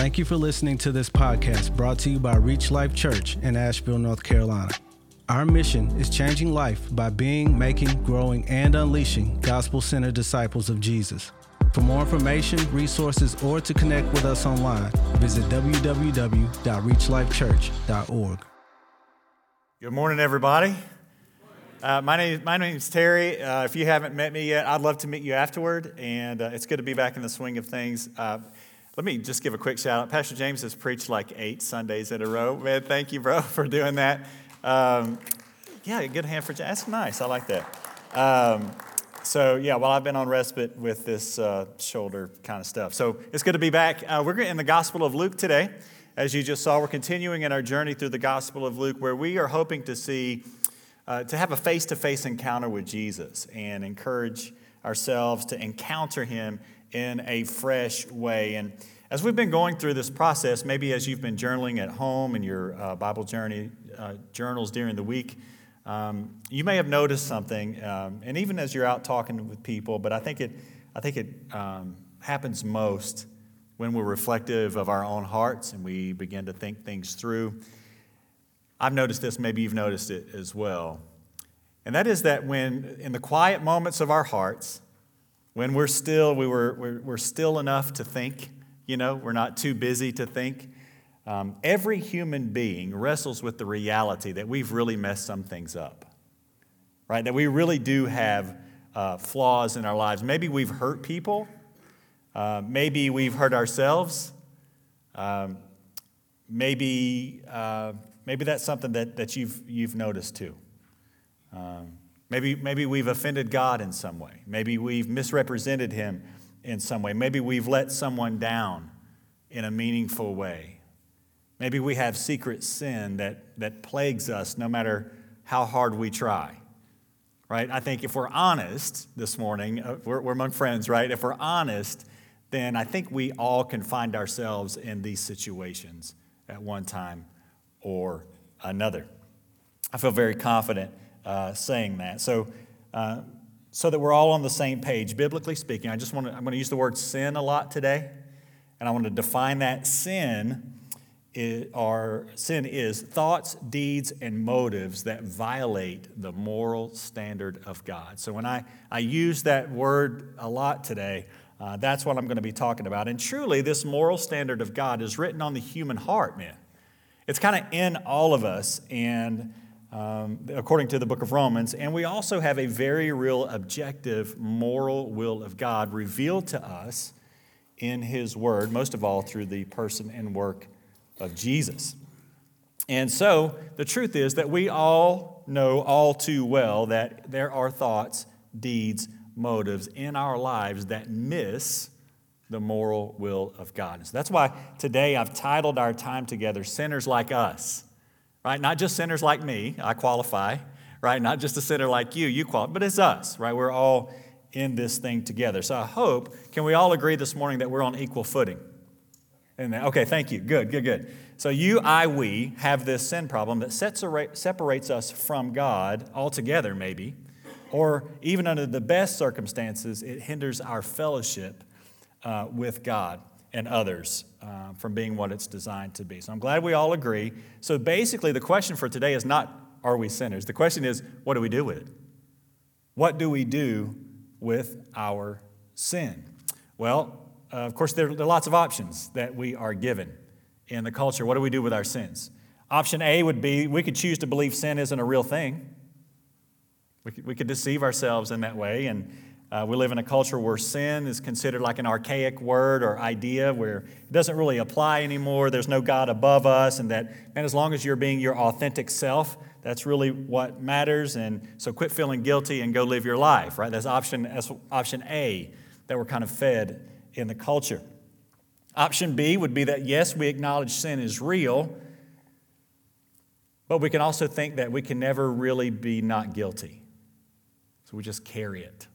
Thank you for listening to this podcast brought to you by Reach Life Church in Asheville, North Carolina. Our mission is changing life by being, making, growing, and unleashing gospel centered disciples of Jesus. For more information, resources, or to connect with us online, visit www.reachlifechurch.org. Good morning, everybody. Uh, my name my name is Terry. Uh, if you haven't met me yet, I'd love to meet you afterward, and uh, it's good to be back in the swing of things. Let me just give a quick shout out. Pastor James has preached like eight Sundays in a row. Man, thank you, bro, for doing that. Um, yeah, good hand for That's nice. I like that. Um, so yeah, well, I've been on respite with this uh, shoulder kind of stuff. So it's good to be back. Uh, we're in the Gospel of Luke today. As you just saw, we're continuing in our journey through the Gospel of Luke, where we are hoping to see, uh, to have a face-to-face encounter with Jesus and encourage ourselves to encounter Him in a fresh way. And as we've been going through this process, maybe as you've been journaling at home in your uh, Bible journey uh, journals during the week, um, you may have noticed something, um, and even as you're out talking with people, but I think it, I think it um, happens most when we're reflective of our own hearts and we begin to think things through. I've noticed this, maybe you've noticed it as well. And that is that when, in the quiet moments of our hearts, when we're still, we were, we're, we're still enough to think, you know, we're not too busy to think. Um, every human being wrestles with the reality that we've really messed some things up, right? That we really do have uh, flaws in our lives. Maybe we've hurt people, uh, maybe we've hurt ourselves. Um, maybe, uh, maybe that's something that, that you've, you've noticed too. Um, Maybe, maybe we've offended God in some way. Maybe we've misrepresented Him in some way. Maybe we've let someone down in a meaningful way. Maybe we have secret sin that, that plagues us no matter how hard we try. Right? I think if we're honest this morning, uh, we're, we're among friends, right? If we're honest, then I think we all can find ourselves in these situations at one time or another. I feel very confident uh, saying that. So, uh, so that we're all on the same page, biblically speaking, I just want to, I'm going to use the word sin a lot today, and I want to define that sin. Are, sin is thoughts, deeds, and motives that violate the moral standard of God. So when I, I use that word a lot today, uh, that's what I'm going to be talking about. And truly, this moral standard of God is written on the human heart, man. It's kind of in all of us, and um, according to the book of Romans. And we also have a very real objective moral will of God revealed to us in His Word, most of all through the person and work of Jesus. And so the truth is that we all know all too well that there are thoughts, deeds, motives in our lives that miss the moral will of God. So that's why today I've titled our time together Sinners Like Us right? Not just sinners like me, I qualify, right? Not just a sinner like you, you qualify, but it's us, right? We're all in this thing together. So I hope, can we all agree this morning that we're on equal footing? And okay, thank you. Good, good, good. So you, I, we have this sin problem that sets separates us from God altogether, maybe, or even under the best circumstances, it hinders our fellowship uh, with God and others uh, from being what it's designed to be. So I'm glad we all agree. So basically, the question for today is not, are we sinners? The question is, what do we do with it? What do we do with our sin? Well, uh, of course, there, there are lots of options that we are given in the culture. What do we do with our sins? Option A would be we could choose to believe sin isn't a real thing. We could, we could deceive ourselves in that way and uh, we live in a culture where sin is considered like an archaic word or idea where it doesn't really apply anymore. There's no God above us, and that, and as long as you're being your authentic self, that's really what matters. And so quit feeling guilty and go live your life, right? That's option, that's option A that we're kind of fed in the culture. Option B would be that yes, we acknowledge sin is real, but we can also think that we can never really be not guilty. So we just carry it.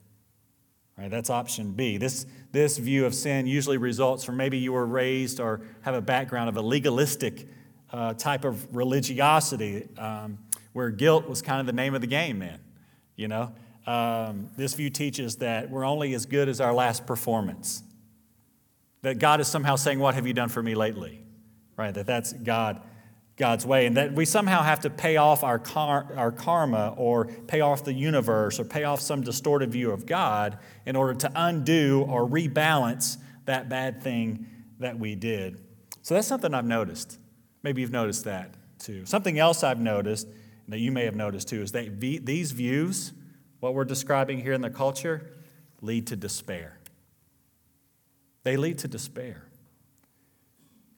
Right, that's option B. This, this view of sin usually results from maybe you were raised or have a background of a legalistic uh, type of religiosity um, where guilt was kind of the name of the game, man. You know, um, this view teaches that we're only as good as our last performance. that God is somehow saying, What have you done for me lately? Right? That that's God. God's way, and that we somehow have to pay off our, car- our karma or pay off the universe or pay off some distorted view of God in order to undo or rebalance that bad thing that we did. So that's something I've noticed. Maybe you've noticed that too. Something else I've noticed that you may have noticed too is that these views, what we're describing here in the culture, lead to despair. They lead to despair.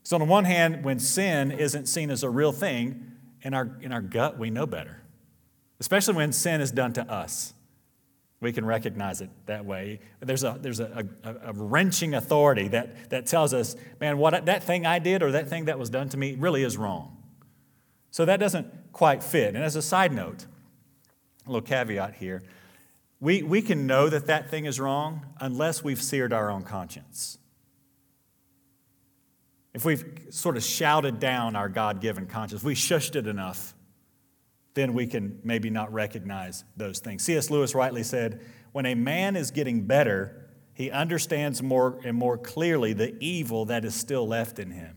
So, on the one hand, when sin isn't seen as a real thing, in our, in our gut, we know better, especially when sin is done to us. We can recognize it that way. There's a, there's a, a, a, wrenching authority that, that tells us, man, what, that thing I did or that thing that was done to me really is wrong. So that doesn't quite fit. And as a side note, a little caveat here we, we can know that that thing is wrong unless we've seared our own conscience. If we've sort of shouted down our God given conscience, we shushed it enough, then we can maybe not recognize those things. C.S. Lewis rightly said, when a man is getting better, he understands more and more clearly the evil that is still left in him.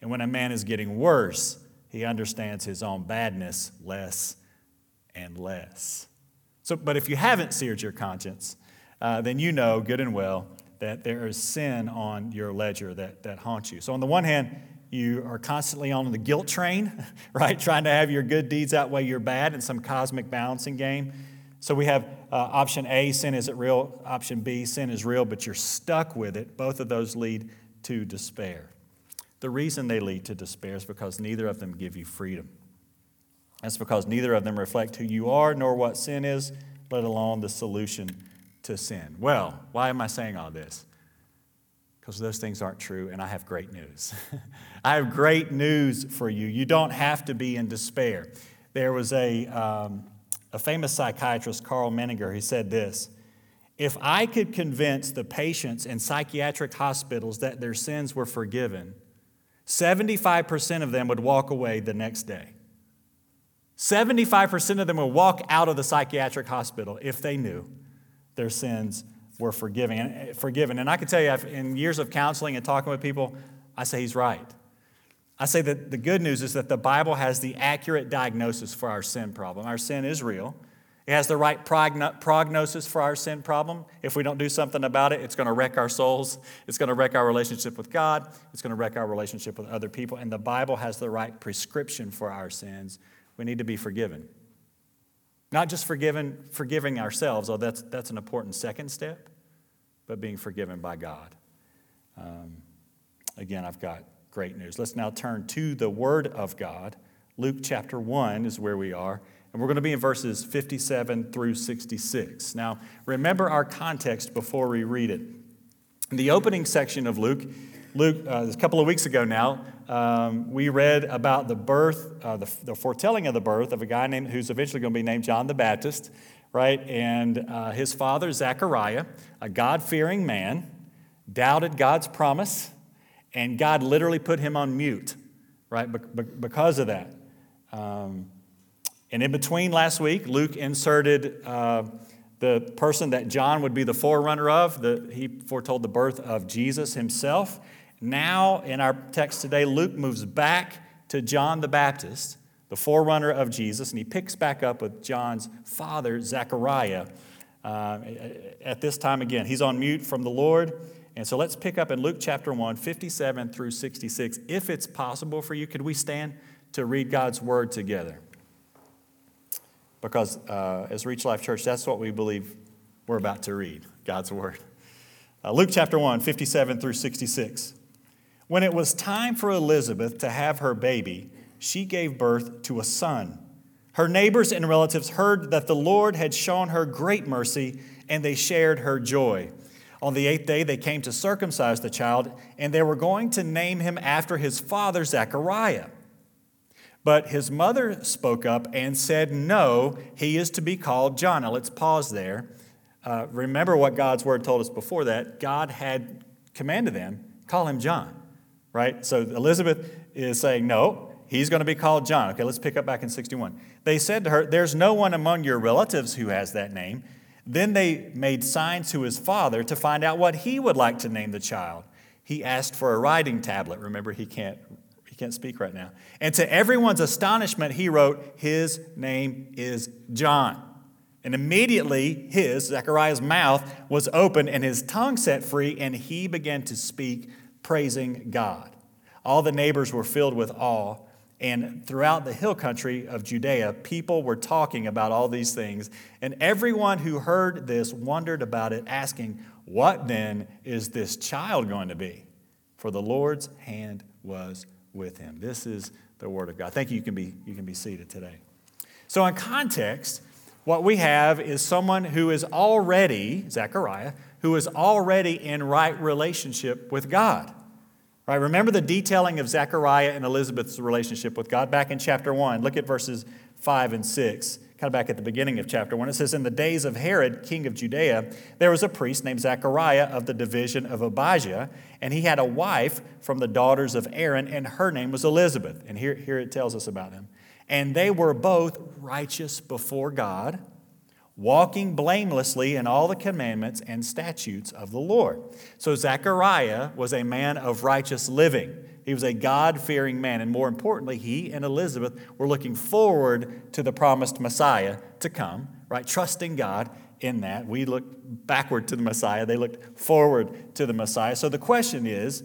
And when a man is getting worse, he understands his own badness less and less. So, but if you haven't seared your conscience, uh, then you know good and well that there is sin on your ledger that, that haunts you. So, on the one hand, you are constantly on the guilt train, right? Trying to have your good deeds outweigh your bad in some cosmic balancing game. So, we have uh, option A, sin isn't real. Option B, sin is real, but you're stuck with it. Both of those lead to despair. The reason they lead to despair is because neither of them give you freedom. That's because neither of them reflect who you are nor what sin is, let alone the solution to sin. Well, why am I saying all this? Because those things aren't true, and I have great news. I have great news for you. You don't have to be in despair. There was a, um, a famous psychiatrist, Karl Menninger, he said this If I could convince the patients in psychiatric hospitals that their sins were forgiven, 75% of them would walk away the next day. 75% of them would walk out of the psychiatric hospital if they knew their sins were forgiven. Eh, forgiven. And I can tell you, in years of counseling and talking with people, I say he's right. I say that the good news is that the Bible has the accurate diagnosis for our sin problem. Our sin is real. It has the right prognosis for our sin problem. If we don't do something about it, it's going to wreck our souls. It's going to wreck our relationship with God. It's going to wreck our relationship with other people. And the Bible has the right prescription for our sins. We need to be forgiven. Not just forgiven, forgiving ourselves, although that's, that's an important second step, but being forgiven by God. Um, again, I've got great news. Let's now turn to the Word of God. Luke chapter 1 is where we are, and we're going to be in verses 57 through 66. Now, remember our context before we read it. The opening section of Luke, Luke, uh, a couple of weeks ago now, um, we read about the birth, uh, the, the, foretelling of the birth of a guy named who's eventually going to be named John the Baptist, right? And uh, his father, Zechariah, a God fearing man, doubted God's promise, and God literally put him on mute, right? Be- be- because of that. Um, and in between last week, Luke inserted uh, the person that John would be the forerunner of. The, he foretold the birth of Jesus himself. Now, in our text today, Luke moves back to John the Baptist, the forerunner of Jesus, and he picks back up with John's father, Zechariah. Uh, at this time, again, he's on mute from the Lord. And so let's pick up in Luke chapter 1, 57 through 66. If it's possible for you, could we stand to read God's word together? Because uh, as Reach Life Church, that's what we believe we're about to read God's word. Uh, Luke chapter 1, 57 through 66. When it was time for Elizabeth to have her baby, she gave birth to a son. Her neighbors and relatives heard that the Lord had shown her great mercy, and they shared her joy. On the eighth day, they came to circumcise the child, and they were going to name him after his father, Zechariah. But his mother spoke up and said, No, he is to be called John. Now let's pause there. Uh, remember what God's word told us before that. God had commanded them, call him John right? So Elizabeth is saying, no, he's going to be called John. Okay, let's pick up back in 61. They said to her, There's no one among your relatives who has that name. Then they made signs to his father to find out what he would like to name the child. he asked for a writing tablet. Remember, he can't, he can't speak right now. And to everyone's astonishment, he wrote, His name is John. And immediately his, Zechariah's mouth was open and his tongue set free, and he began to speak, praising God. All the neighbors were filled with awe. And throughout the hill country of Judea, people were talking about all these things. And everyone who heard this wondered about it, asking, What then is this child going to be? For the Lord's hand was with him. This is the word of God. Thank you. You can be, you can be seated today. So, in context, what we have is someone who is already, Zechariah, who is already in right relationship with God. Right? Remember the detailing of Zechariah and Elizabeth's relationship with God back in chapter 1. Look at verses 5 and 6, kind of back at the beginning of chapter 1. It says, In the days of Herod, king of Judea, there was a priest named Zechariah of the division of Abijah, and he had a wife from the daughters of Aaron, and her name was Elizabeth. And here, here it tells us about him. And they were both righteous before God walking blamelessly in all the commandments and statutes of the Lord. So Zechariah was a man of righteous living. He was a God fearing man. And more importantly, he and Elizabeth were looking forward to the promised Messiah to come, right? Trusting God in that. We looked backward to the Messiah, they looked forward to the Messiah. So the question is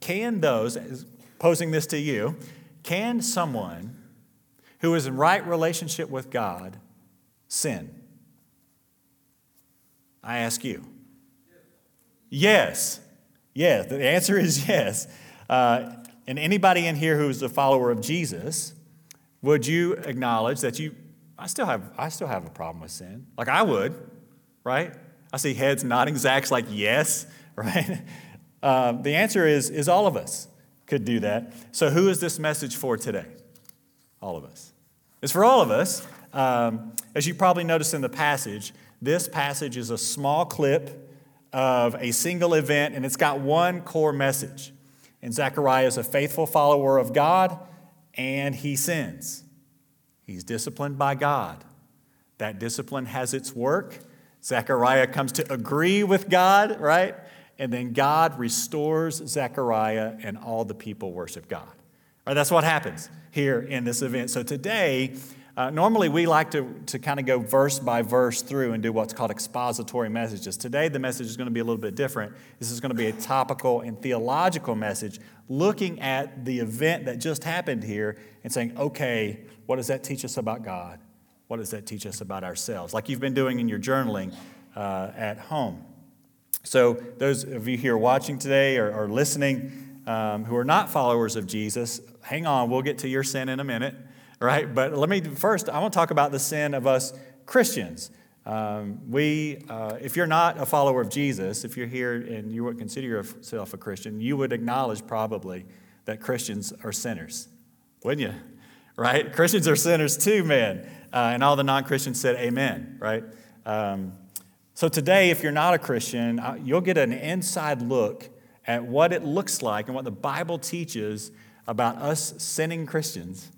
can those, posing this to you, can someone who is in right relationship with God sin? I ask you. Yes. Yes. The answer is yes. Uh, and anybody in here who's a follower of Jesus, would you acknowledge that you, I still have, I still have a problem with sin? Like I would, right? I see heads nodding. Zach's like, yes, right? Uh, the answer is, is all of us could do that. So who is this message for today? All of us. It's for all of us. Um, as you probably noticed in the passage, this passage is a small clip of a single event, and it's got one core message. And Zechariah is a faithful follower of God, and he sins. He's disciplined by God. That discipline has its work. Zechariah comes to agree with God, right? And then God restores Zechariah, and all the people worship God. Right, that's what happens here in this event. So today, uh, normally, we like to, to kind of go verse by verse through and do what's called expository messages. Today, the message is going to be a little bit different. This is going to be a topical and theological message looking at the event that just happened here and saying, okay, what does that teach us about God? What does that teach us about ourselves? Like you've been doing in your journaling uh, at home. So, those of you here watching today or, or listening um, who are not followers of Jesus, hang on, we'll get to your sin in a minute right? But let me first, I want to talk about the sin of us Christians. Um, we, uh, if you're not a follower of Jesus, if you're here and you would consider yourself a Christian, you would acknowledge probably that Christians are sinners, wouldn't you? Right? Christians are sinners too, man. Uh, and all the non Christians said amen, right? Um, so today, if you're not a Christian, uh, you'll get an inside look at what it looks like and what the Bible teaches about us sinning Christians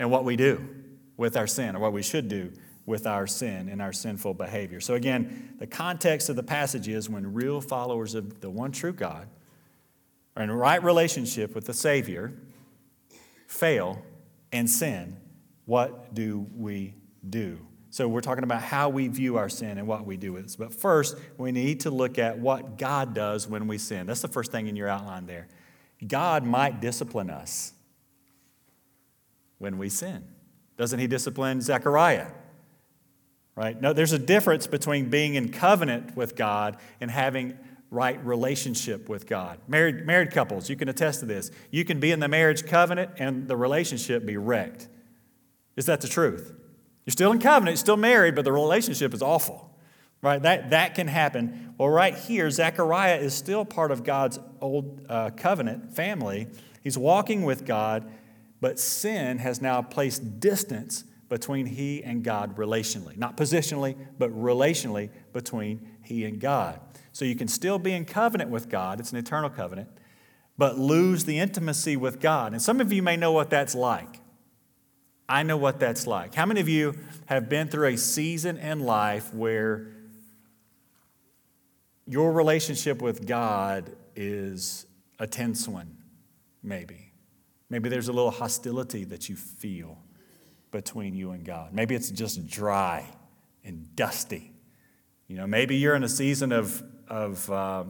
and what we do with our sin, or what we should do with our sin and our sinful behavior. So, again, the context of the passage is when real followers of the one true God are in right relationship with the Savior, fail, and sin, what do we do? So, we're talking about how we view our sin and what we do with it. But first, we need to look at what God does when we sin. That's the first thing in your outline there. God might discipline us when we sin. Doesn't he discipline Zechariah? Right? No, there's a difference between being in covenant with God and having right relationship with God. Married, married couples, you can attest to this. You can be in the marriage covenant and the relationship be wrecked. Is that the truth? You're still in covenant, still married, but the relationship is awful. Right? That, that can happen. Well, right here, Zechariah is still part of God's old uh, covenant family. He's walking with God, but sin has now placed distance between he and God relationally. Not positionally, but relationally between he and God. So you can still be in covenant with God, it's an eternal covenant, but lose the intimacy with God. And some of you may know what that's like. I know what that's like. How many of you have been through a season in life where your relationship with God is a tense one, maybe. Maybe there's a little hostility that you feel between you and God. Maybe it's just dry and dusty. You know, maybe you're in a season of, of uh,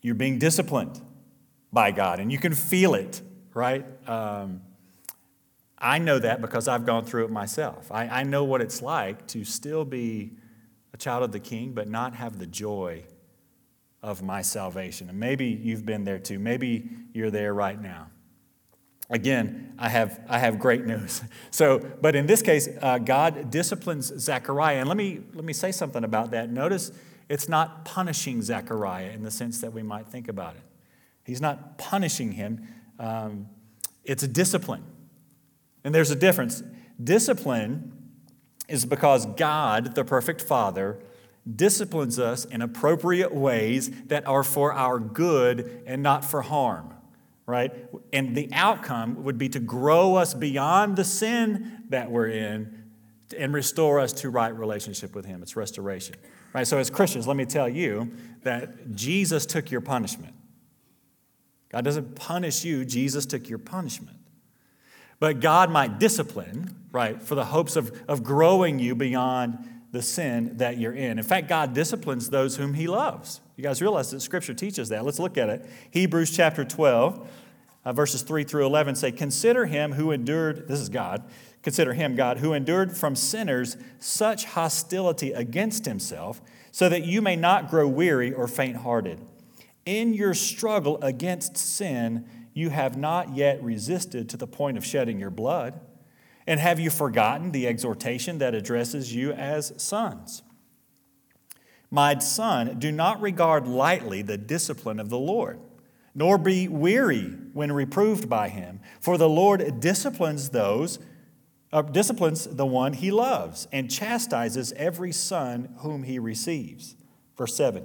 you're being disciplined by God and you can feel it, right? Um, I know that because I've gone through it myself. I, I know what it's like to still be a child of the King, but not have the joy of my salvation. And maybe you've been there too. Maybe you're there right now. Again, I have, I have great news. So, but in this case, uh, God disciplines Zechariah. And let me, let me say something about that. Notice it's not punishing Zechariah in the sense that we might think about it. He's not punishing him, um, it's a discipline. And there's a difference. Discipline is because God, the perfect Father, disciplines us in appropriate ways that are for our good and not for harm, right? And the outcome would be to grow us beyond the sin that we're in and restore us to right relationship with Him. It's restoration, right? So, as Christians, let me tell you that Jesus took your punishment. God doesn't punish you, Jesus took your punishment. But God might discipline, right, for the hopes of, of growing you beyond the sin that you're in. In fact, God disciplines those whom He loves. You guys realize that Scripture teaches that. Let's look at it. Hebrews chapter 12, uh, verses 3 through 11 say, Consider him who endured, this is God, consider him, God, who endured from sinners such hostility against himself, so that you may not grow weary or faint hearted. In your struggle against sin, you have not yet resisted to the point of shedding your blood? And have you forgotten the exhortation that addresses you as sons? My son, do not regard lightly the discipline of the Lord, nor be weary when reproved by him, for the Lord disciplines those uh, disciplines the one he loves and chastises every son whom he receives. Verse 7.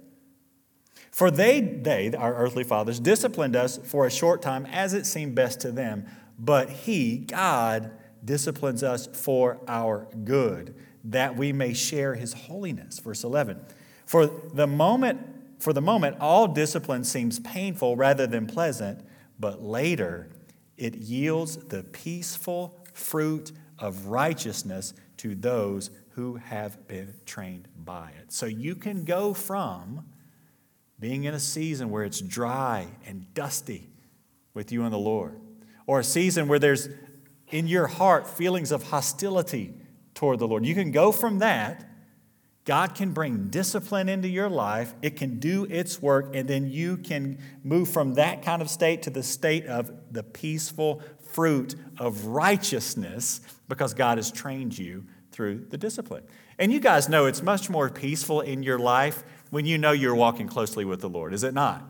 For they, they, our earthly fathers, disciplined us for a short time as it seemed best to them but He, God, disciplines us for our good, that we may share His holiness. Verse 11. For the moment, for the moment, all discipline seems painful rather than pleasant, but later it yields the peaceful fruit of righteousness to those who have been trained by it. So you can go from being in a season where it's dry and dusty with you and the Lord or a season where there's in your heart feelings of hostility toward the Lord. You can go from that. God can bring discipline into your life. It can do its work, and then you can move from that kind of state to the state of the peaceful fruit of righteousness because God has trained you through the discipline. And you guys know it's much more peaceful in your life when you know you're walking closely with the Lord, is it not?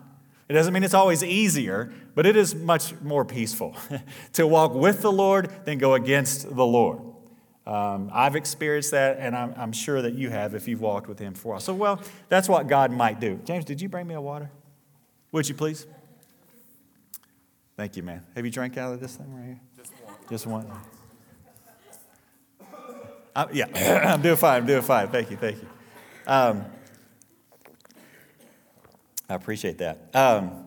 It doesn't mean it's always easier, but it is much more peaceful to walk with the Lord than go against the Lord. Um, I've experienced that, and I'm, I'm, sure that you have if you've walked with Him for a while. So, well, that's what God might do. James, did you bring me a water? Would you please? Thank you, man. Have you drank out of this thing right here? Just one. Just one. Uh, yeah, I'm doing fine. I'm doing fine. Thank you. Thank you. Um, I appreciate that. Um,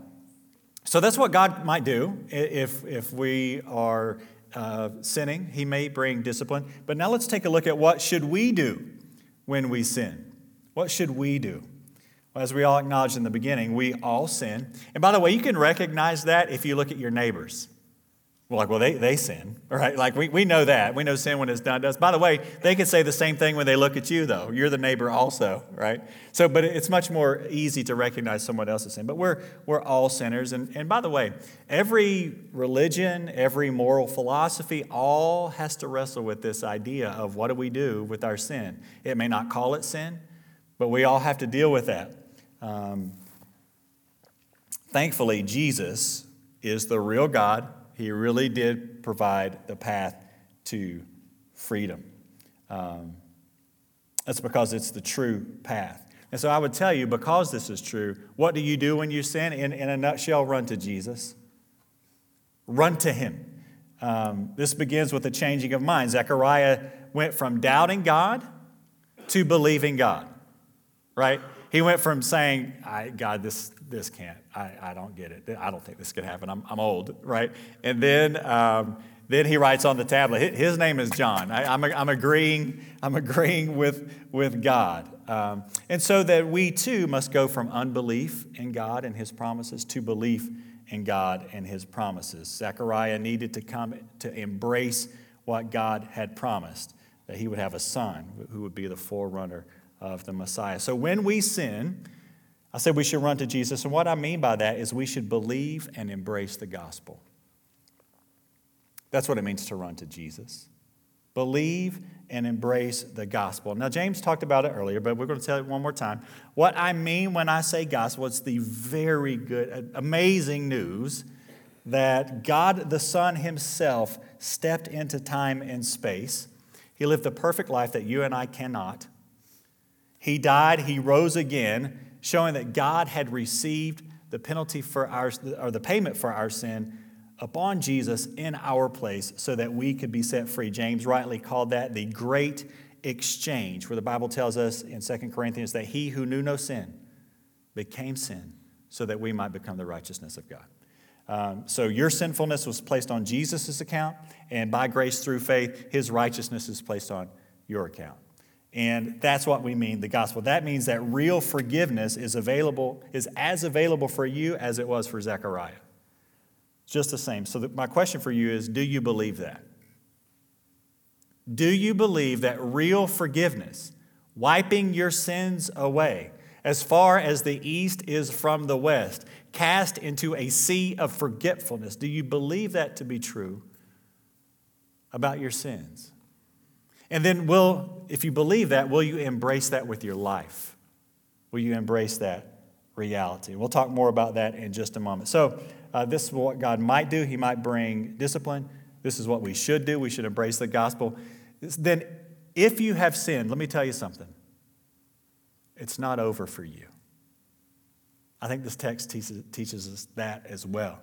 so that's what God might do if, if we are uh, sinning. He may bring discipline. But now let's take a look at what should we do when we sin. What should we do? Well, as we all acknowledged in the beginning, we all sin. And by the way, you can recognize that if you look at your neighbors. Well, like, well, they, they sin, right? Like, we, we know that. We know sin when it's done to us. By the way, they can say the same thing when they look at you, though. You're the neighbor also, right? So, but it's much more easy to recognize someone else's sin. But we're, we're all sinners. And, and by the way, every religion, every moral philosophy, all has to wrestle with this idea of what do we do with our sin. It may not call it sin, but we all have to deal with that. Um, thankfully, Jesus is the real God He really did provide the path to freedom. Um, that's because it's the true path. And so I would tell you, because this is true, what do you do when you sin? In, in a nutshell, run to Jesus. Run to Him. Um, this begins with a changing of mind. Zechariah went from doubting God to believing God, right? He went from saying, God, this, this can't, I, I don't get it. I don't think this could happen. I'm, I'm old, right? And then, um, then he writes on the tablet, his name is John. I, am I'm, I'm agreeing, I'm agreeing with, with God. Um, and so that we too must go from unbelief in God and his promises to belief in God and his promises. Zechariah needed to come to embrace what God had promised, that he would have a son who would be the forerunner of the Messiah. So when we sin, I said we should run to Jesus. And what I mean by that is we should believe and embrace the gospel. That's what it means to run to Jesus. Believe and embrace the gospel. Now, James talked about it earlier, but we're going to tell it one more time. What I mean when I say gospel, it's the very good, amazing news that God the Son Himself stepped into time and space. He lived the perfect life that you and I cannot. He died, He rose again, showing that God had received the penalty for our, or the payment for our sin upon Jesus in our place so that we could be set free. James rightly called that the great exchange, where the Bible tells us in 2 Corinthians that he who knew no sin became sin so that we might become the righteousness of God. Um, so your sinfulness was placed on Jesus' account, and by grace through faith, his righteousness is placed on your account. And that's what we mean, the gospel. That means that real forgiveness is available, is as available for you as it was for Zechariah. Just the same. So, the, my question for you is do you believe that? Do you believe that real forgiveness, wiping your sins away, as far as the east is from the west, cast into a sea of forgetfulness, do you believe that to be true about your sins? And then, will, if you believe that, will you embrace that with your life? Will you embrace that reality? We'll talk more about that in just a moment. So, uh, this is what God might do. He might bring discipline. This is what we should do. We should embrace the gospel. Then, if you have sinned, let me tell you something. It's not over for you. I think this text teaches, us that as well.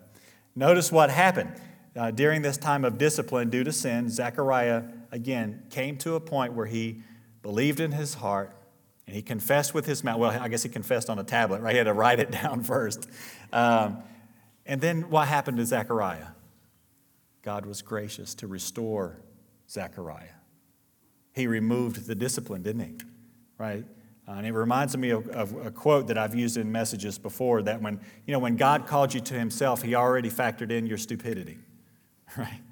Notice what happened. Uh, during this time of discipline due to sin, Zechariah, again, came to a point where he believed in his heart and he confessed with his mouth. Well, I guess he confessed on a tablet, right? He had to write it down first. Um, and then what happened to Zechariah? God was gracious to restore Zechariah. He removed the discipline, didn't he? Right? Uh, and it reminds me of, of, a quote that I've used in messages before that when, you know, when God called you to himself, he already factored in your stupidity. Right?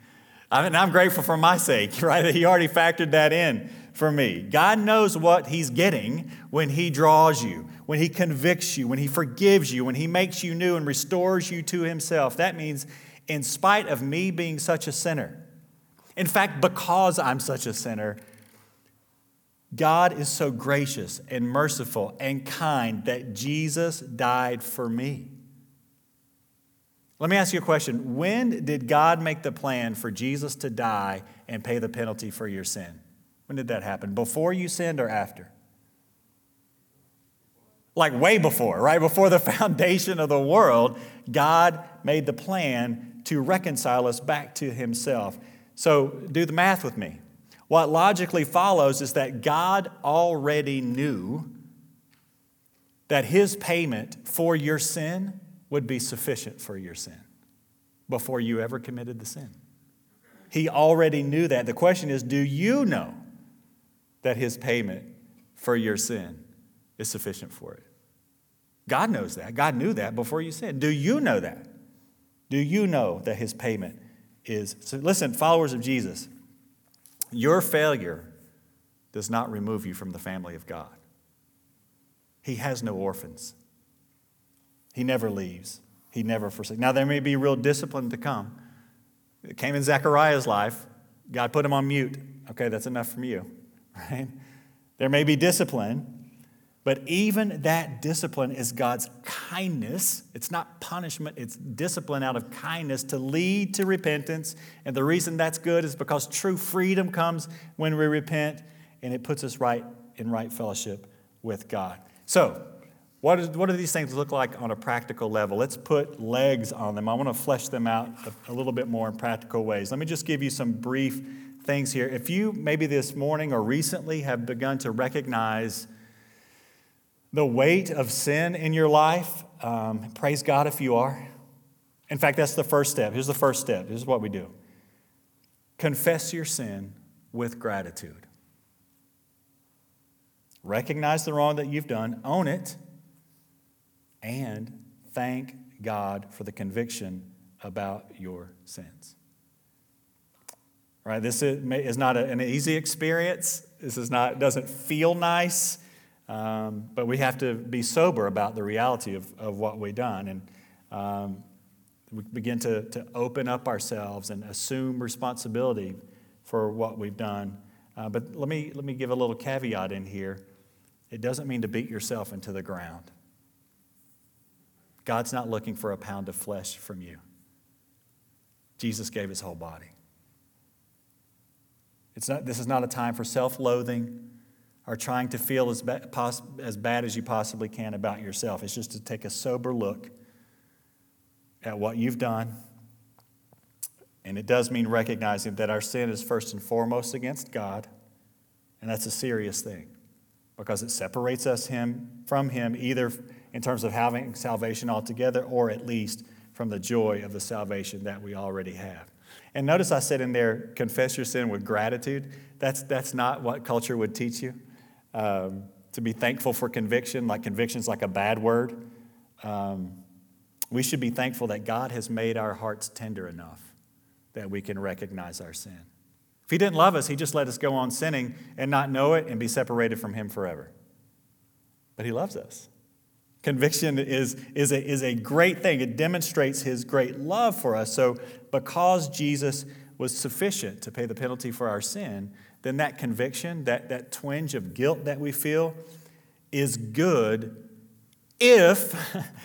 I mean, I'm grateful for my sake, right? That he already factored that in for me. God knows what he's getting when he draws you, when He convicts you, when He forgives you, when He makes you new and restores you to Himself. That means, in spite of me being such a sinner, in fact, because I'm such a sinner, God is so gracious and merciful and kind that Jesus died for me. Let me ask you a question. When did God make the plan for Jesus to die and pay the penalty for your sin? When did that happen? Before you sinned or after? like way before, right? Before the foundation of the world, God made the plan to reconcile us back to Himself. So do the math with me. What logically follows is that God already knew that His payment for your sin would be sufficient for your sin before you ever committed the sin. He already knew that. The question is do you know that His payment for your sin is sufficient for it? God knows that. God knew that before you sinned. Do you know that? Do you know that his payment is? So listen, followers of Jesus, your failure does not remove you from the family of God. He has no orphans. He never leaves. He never forsakes. Now, there may be real discipline to come. It came in Zechariah's life. God put him on mute. Okay, that's enough from you, right? There may be discipline, But even that discipline is God's kindness. It's not punishment, it's discipline out of kindness to lead to repentance. And the reason that's good is because true freedom comes when we repent and it puts us right in right fellowship with God. So, what, is, what do these things look like on a practical level? Let's put legs on them. I want to flesh them out a, a little bit more in practical ways. Let me just give you some brief things here. If you maybe this morning or recently have begun to recognize the weight of sin in your life, um, praise God if you are. In fact, that's the first step. Here's the first step. Here's what we do confess your sin with gratitude. Recognize the wrong that you've done, own it, and thank God for the conviction about your sins. Right? This is not an easy experience. This is not, doesn't feel nice, um, but we have to be sober about the reality of, of what we've done. And um, we begin to, to open up ourselves and assume responsibility for what we've done. Uh, but let me, let me give a little caveat in here. It doesn't mean to beat yourself into the ground. God's not looking for a pound of flesh from you. Jesus gave his whole body. It's not, this is not a time for self loathing or trying to feel as, ba- pos- as bad as you possibly can about yourself. It's just to take a sober look at what you've done. And it does mean recognizing that our sin is first and foremost against God, and that's a serious thing because it separates us him, from Him, either in terms of having salvation altogether or at least from the joy of the salvation that we already have. And notice I said in there, confess your sin with gratitude. That's, that's not what culture would teach you. Um, to be thankful for conviction, like conviction's like a bad word. Um, we should be thankful that God has made our hearts tender enough that we can recognize our sin. If He didn't love us, He just let us go on sinning and not know it and be separated from Him forever. But He loves us. Conviction is, is, a, is a great thing. It demonstrates His great love for us. So, because Jesus was sufficient to pay the penalty for our sin, then that conviction, that, that twinge of guilt that we feel, is good if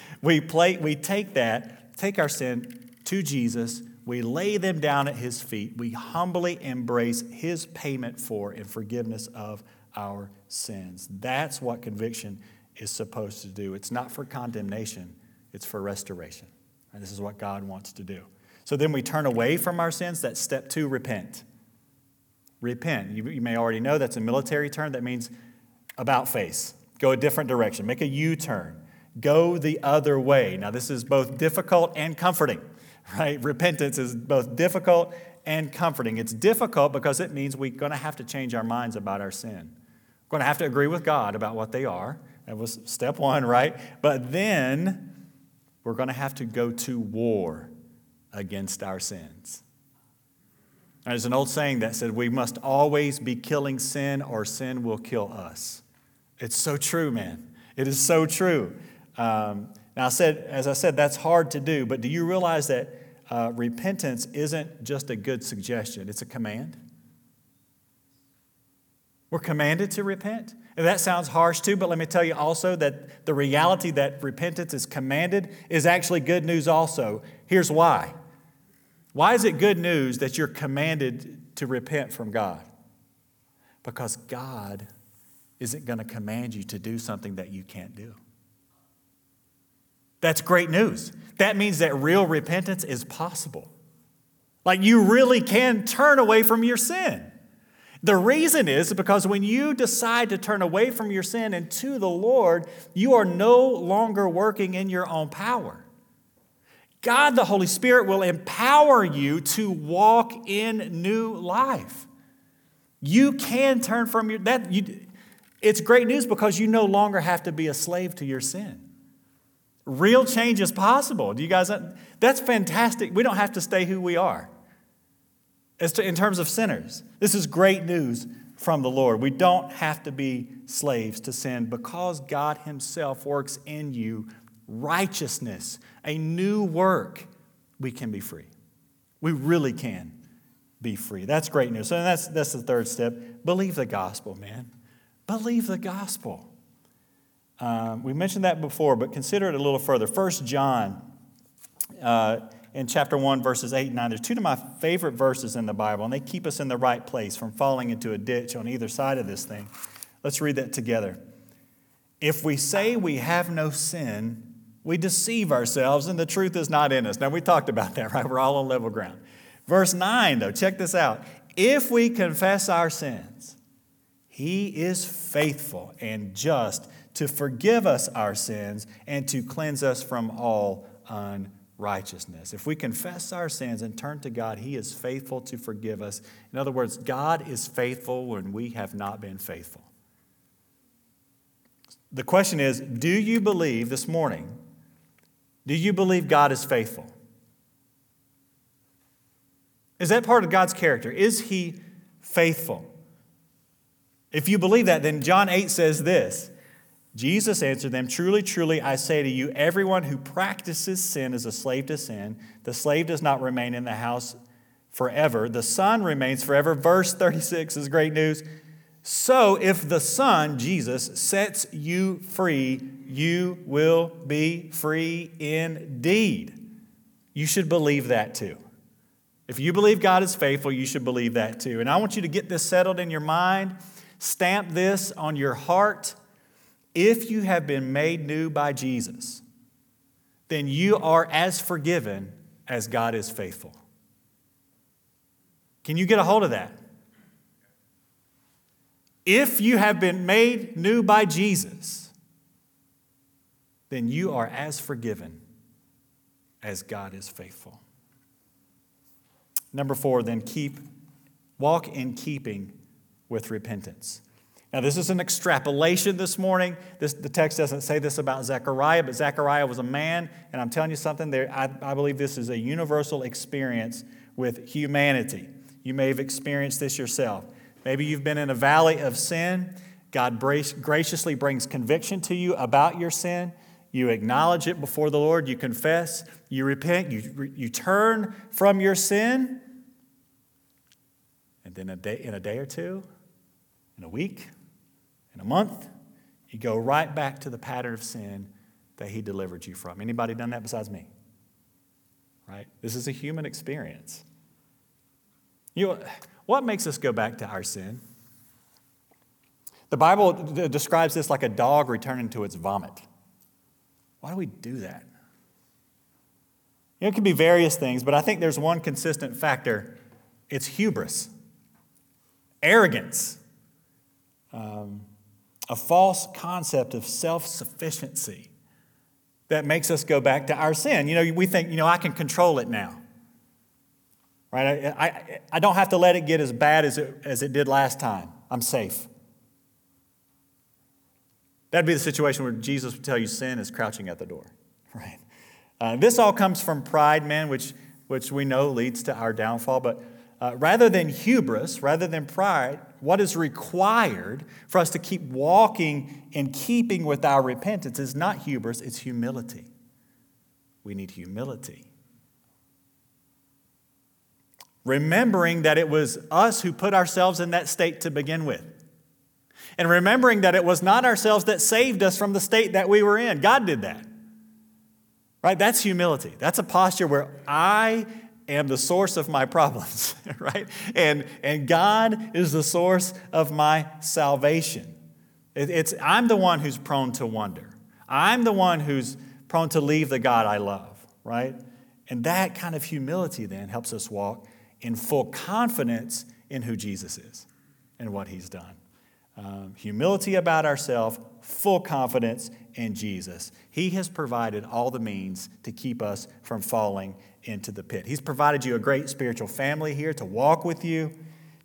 we, play, we take that, take our sin to Jesus, we lay them down at his feet. We humbly embrace his payment for and forgiveness of our sins. That's what conviction is supposed to do. It's not for condemnation, it's for restoration. And this is what God wants to do. So then we turn away from our sins. That's step two repent. Repent. You, you may already know that's a military term that means about face. Go a different direction. Make a U turn. Go the other way. Now, this is both difficult and comforting right? Repentance is both difficult and comforting. It's difficult because it means we're going to have to change our minds about our sin. We're going to have to agree with God about what they are. That was step one, right? But then we're going to have to go to war against our sins. There's an old saying that said, We must always be killing sin or sin will kill us. It's so true, man. It is so true. Um, now, I said, as I said, that's hard to do, but do you realize that uh, repentance isn't just a good suggestion, it's a command? We're commanded to repent. And that sounds harsh too, but let me tell you also that the reality that repentance is commanded is actually good news also. Here's why. Why is it good news that you're commanded to repent from God? Because God isn't going to command you to do something that you can't do. That's great news. That means that real repentance is possible. Like you really can turn away from your sin. The reason is because when you decide to turn away from your sin and to the Lord, you are no longer working in your own power. God, the Holy Spirit, will empower you to walk in new life. You can turn from your that you, it's great news because you no longer have to be a slave to your sin. Real change is possible. Do you guys? That's fantastic. We don't have to stay who we are. As to, in terms of sinners, this is great news from the Lord. We don't have to be slaves to sin because God Himself works in you righteousness, a new work. We can be free. We really can be free. That's great news. So that's, that's the third step. Believe the gospel, man. Believe the gospel. Um, we mentioned that before, but consider it a little further. First John uh, in chapter 1, verses 8 and 9. There's two of my favorite verses in the Bible, and they keep us in the right place from falling into a ditch on either side of this thing. Let's read that together. If we say we have no sin, we deceive ourselves and the truth is not in us. Now, we talked about that, right? We're all on level ground. Verse 9, though, check this out. If we confess our sins, he is faithful and just to forgive us our sins and to cleanse us from all unrighteousness. If we confess our sins and turn to God, He is faithful to forgive us. In other words, God is faithful when we have not been faithful. The question is do you believe this morning, do you believe God is faithful? Is that part of God's character? Is He faithful? If you believe that, then John 8 says this Jesus answered them, Truly, truly, I say to you, everyone who practices sin is a slave to sin. The slave does not remain in the house forever, the son remains forever. Verse 36 is great news. So, if the Son, Jesus, sets you free, you will be free indeed. You should believe that too. If you believe God is faithful, you should believe that too. And I want you to get this settled in your mind, stamp this on your heart if you have been made new by Jesus, then you are as forgiven as God is faithful. Can you get a hold of that? If you have been made new by Jesus, then you are as forgiven as God is faithful. Number four, then keep, walk in keeping with repentance. Now, this is an extrapolation this morning. This, the text doesn't say this about Zechariah, but Zechariah was a man, and I'm telling you something, there, I, I believe this is a universal experience with humanity. You may have experienced this yourself. Maybe you've been in a valley of sin. God graciously brings conviction to you about your sin. You acknowledge it before the Lord, you confess, you repent, you, you turn from your sin. And then a day, in a day or two, in a week, in a month, you go right back to the pattern of sin that he delivered you from. Anybody done that besides me? Right? This is a human experience. You know, what makes us go back to our sin? The Bible d- describes this like a dog returning to its vomit. Why do we do that? You know, it can be various things, but I think there's one consistent factor it's hubris, arrogance. Um, a false concept of self sufficiency that makes us go back to our sin. You know, we think, you know, I can control it now. Right? I, I, I don't have to let it get as bad as it, as it did last time. I'm safe. That'd be the situation where Jesus would tell you sin is crouching at the door. Right? Uh, this all comes from pride, man, which, which we know leads to our downfall. But uh, rather than hubris, rather than pride, what is required for us to keep walking in keeping with our repentance is not hubris, it's humility. We need humility. Remembering that it was us who put ourselves in that state to begin with. And remembering that it was not ourselves that saved us from the state that we were in. God did that. Right? That's humility. That's a posture where I am the source of my problems, right? And, and God is the source of my salvation. It, it's, I'm the one who's prone to wonder. I'm the one who's prone to leave the God I love, right? And that kind of humility then helps us walk in full confidence in who Jesus is and what he's done. Um, humility about ourselves, full confidence in Jesus. He has provided all the means to keep us from falling into the pit. He's provided you a great spiritual family here to walk with you,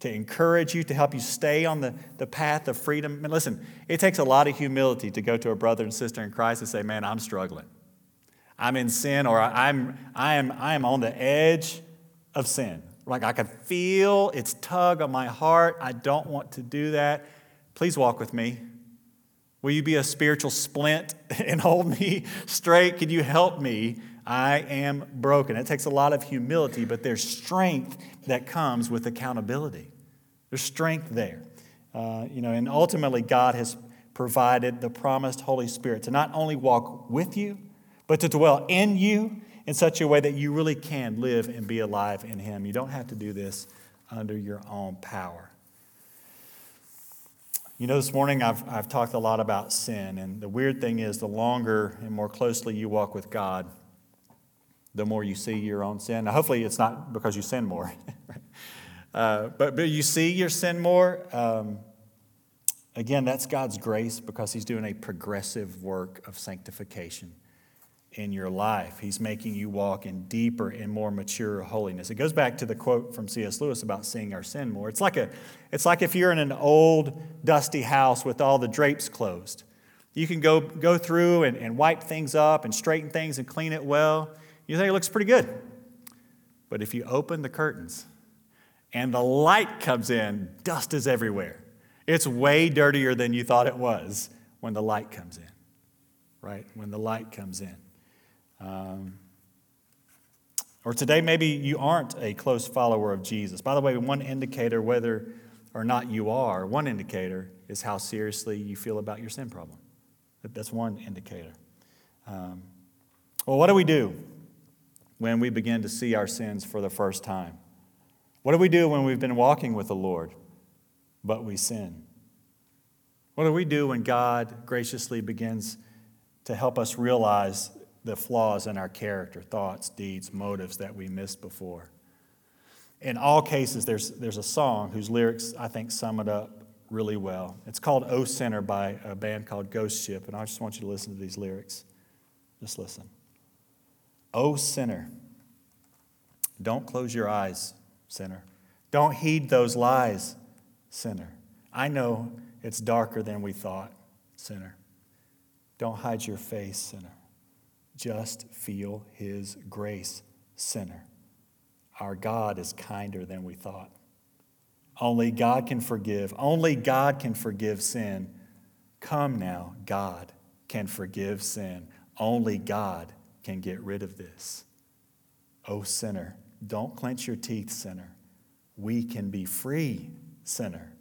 to encourage you, to help you stay on the, the path of freedom. And listen, it takes a lot of humility to go to a brother and sister in Christ and say, Man, I'm struggling. I'm in sin, or I'm, I, am, I am on the edge of sin. Like I can feel its tug on my heart. I don't want to do that. Please walk with me. Will you be a spiritual splint and hold me straight? Can you help me I am broken. It takes a lot of humility, but there's strength that comes with accountability. There's strength there. Uh, you know, and ultimately, God has provided the promised Holy Spirit to not only walk with you, but to dwell in you in such a way that you really can live and be alive in Him. You don't have to do this under your own power. You know, this morning I've, I've talked a lot about sin, and the weird thing is the longer and more closely you walk with God, the more you see your own sin. Now, hopefully, it's not because you sin more, uh, but, but you see your sin more. Um, again, that's God's grace because He's doing a progressive work of sanctification in your life. He's making you walk in deeper and more mature holiness. It goes back to the quote from C.S. Lewis about seeing our sin more. It's like, a, it's like if you're in an old, dusty house with all the drapes closed. You can go, go through and, and wipe things up and straighten things and clean it well. You think it looks pretty good. But if you open the curtains and the light comes in, dust is everywhere. It's way dirtier than you thought it was when the light comes in, right? When the light comes in. Um, or today, maybe you aren't a close follower of Jesus. By the way, one indicator whether or not you are, one indicator is how seriously you feel about your sin problem. That's one indicator. Um, well, what do we do when we begin to see our sins for the first time? What do we do when we've been walking with the Lord, but we sin? What do we do when God graciously begins to help us realize the flaws in our character, thoughts, deeds, motives that we missed before. In all cases, there's, there's a song whose lyrics I think sum it up really well. It's called O Sinner by a band called Ghost Ship, and I just want you to listen to these lyrics. Just listen. O sinner, don't close your eyes, sinner. Don't heed those lies, sinner. I know it's darker than we thought, sinner. Don't hide your face, sinner. Just feel His grace, sinner. Our God is kinder than we thought. Only God can forgive. Only God can forgive sin. Come now, God can forgive sin. Only God can get rid of this. Oh, sinner, don't clench your teeth, sinner. We can be free, sinner.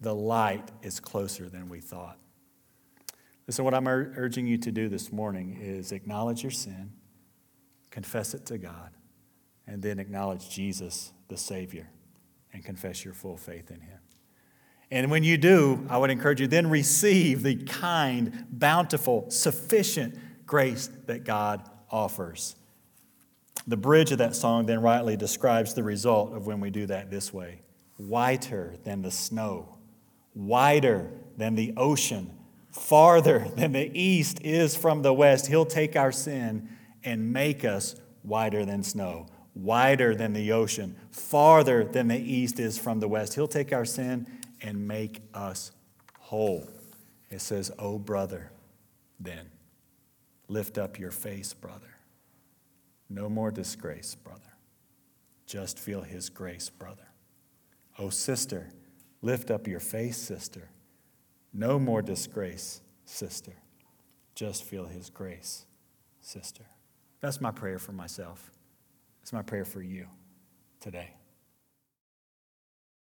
The light is closer than we thought. So, what I'm ur- urging you to do this morning is acknowledge your sin, confess it to God, and then acknowledge Jesus, the Savior, and confess your full faith in Him. And when you do, I would encourage you then receive the kind, bountiful, sufficient grace that God offers. The bridge of that song then rightly describes the result of when we do that this way whiter than the snow, wider than the ocean farther than the east is from the west. He'll take our sin and make us whiter than snow, wider than the ocean, farther than the east is from the west. He'll take our sin and make us whole. It says, Oh, brother, then lift up your face, brother. No more disgrace, brother. Just feel his grace, brother. Oh, sister, lift up your face, sister. No more disgrace, sister. Just feel his grace, sister. That's my prayer for myself. It's my prayer for you today.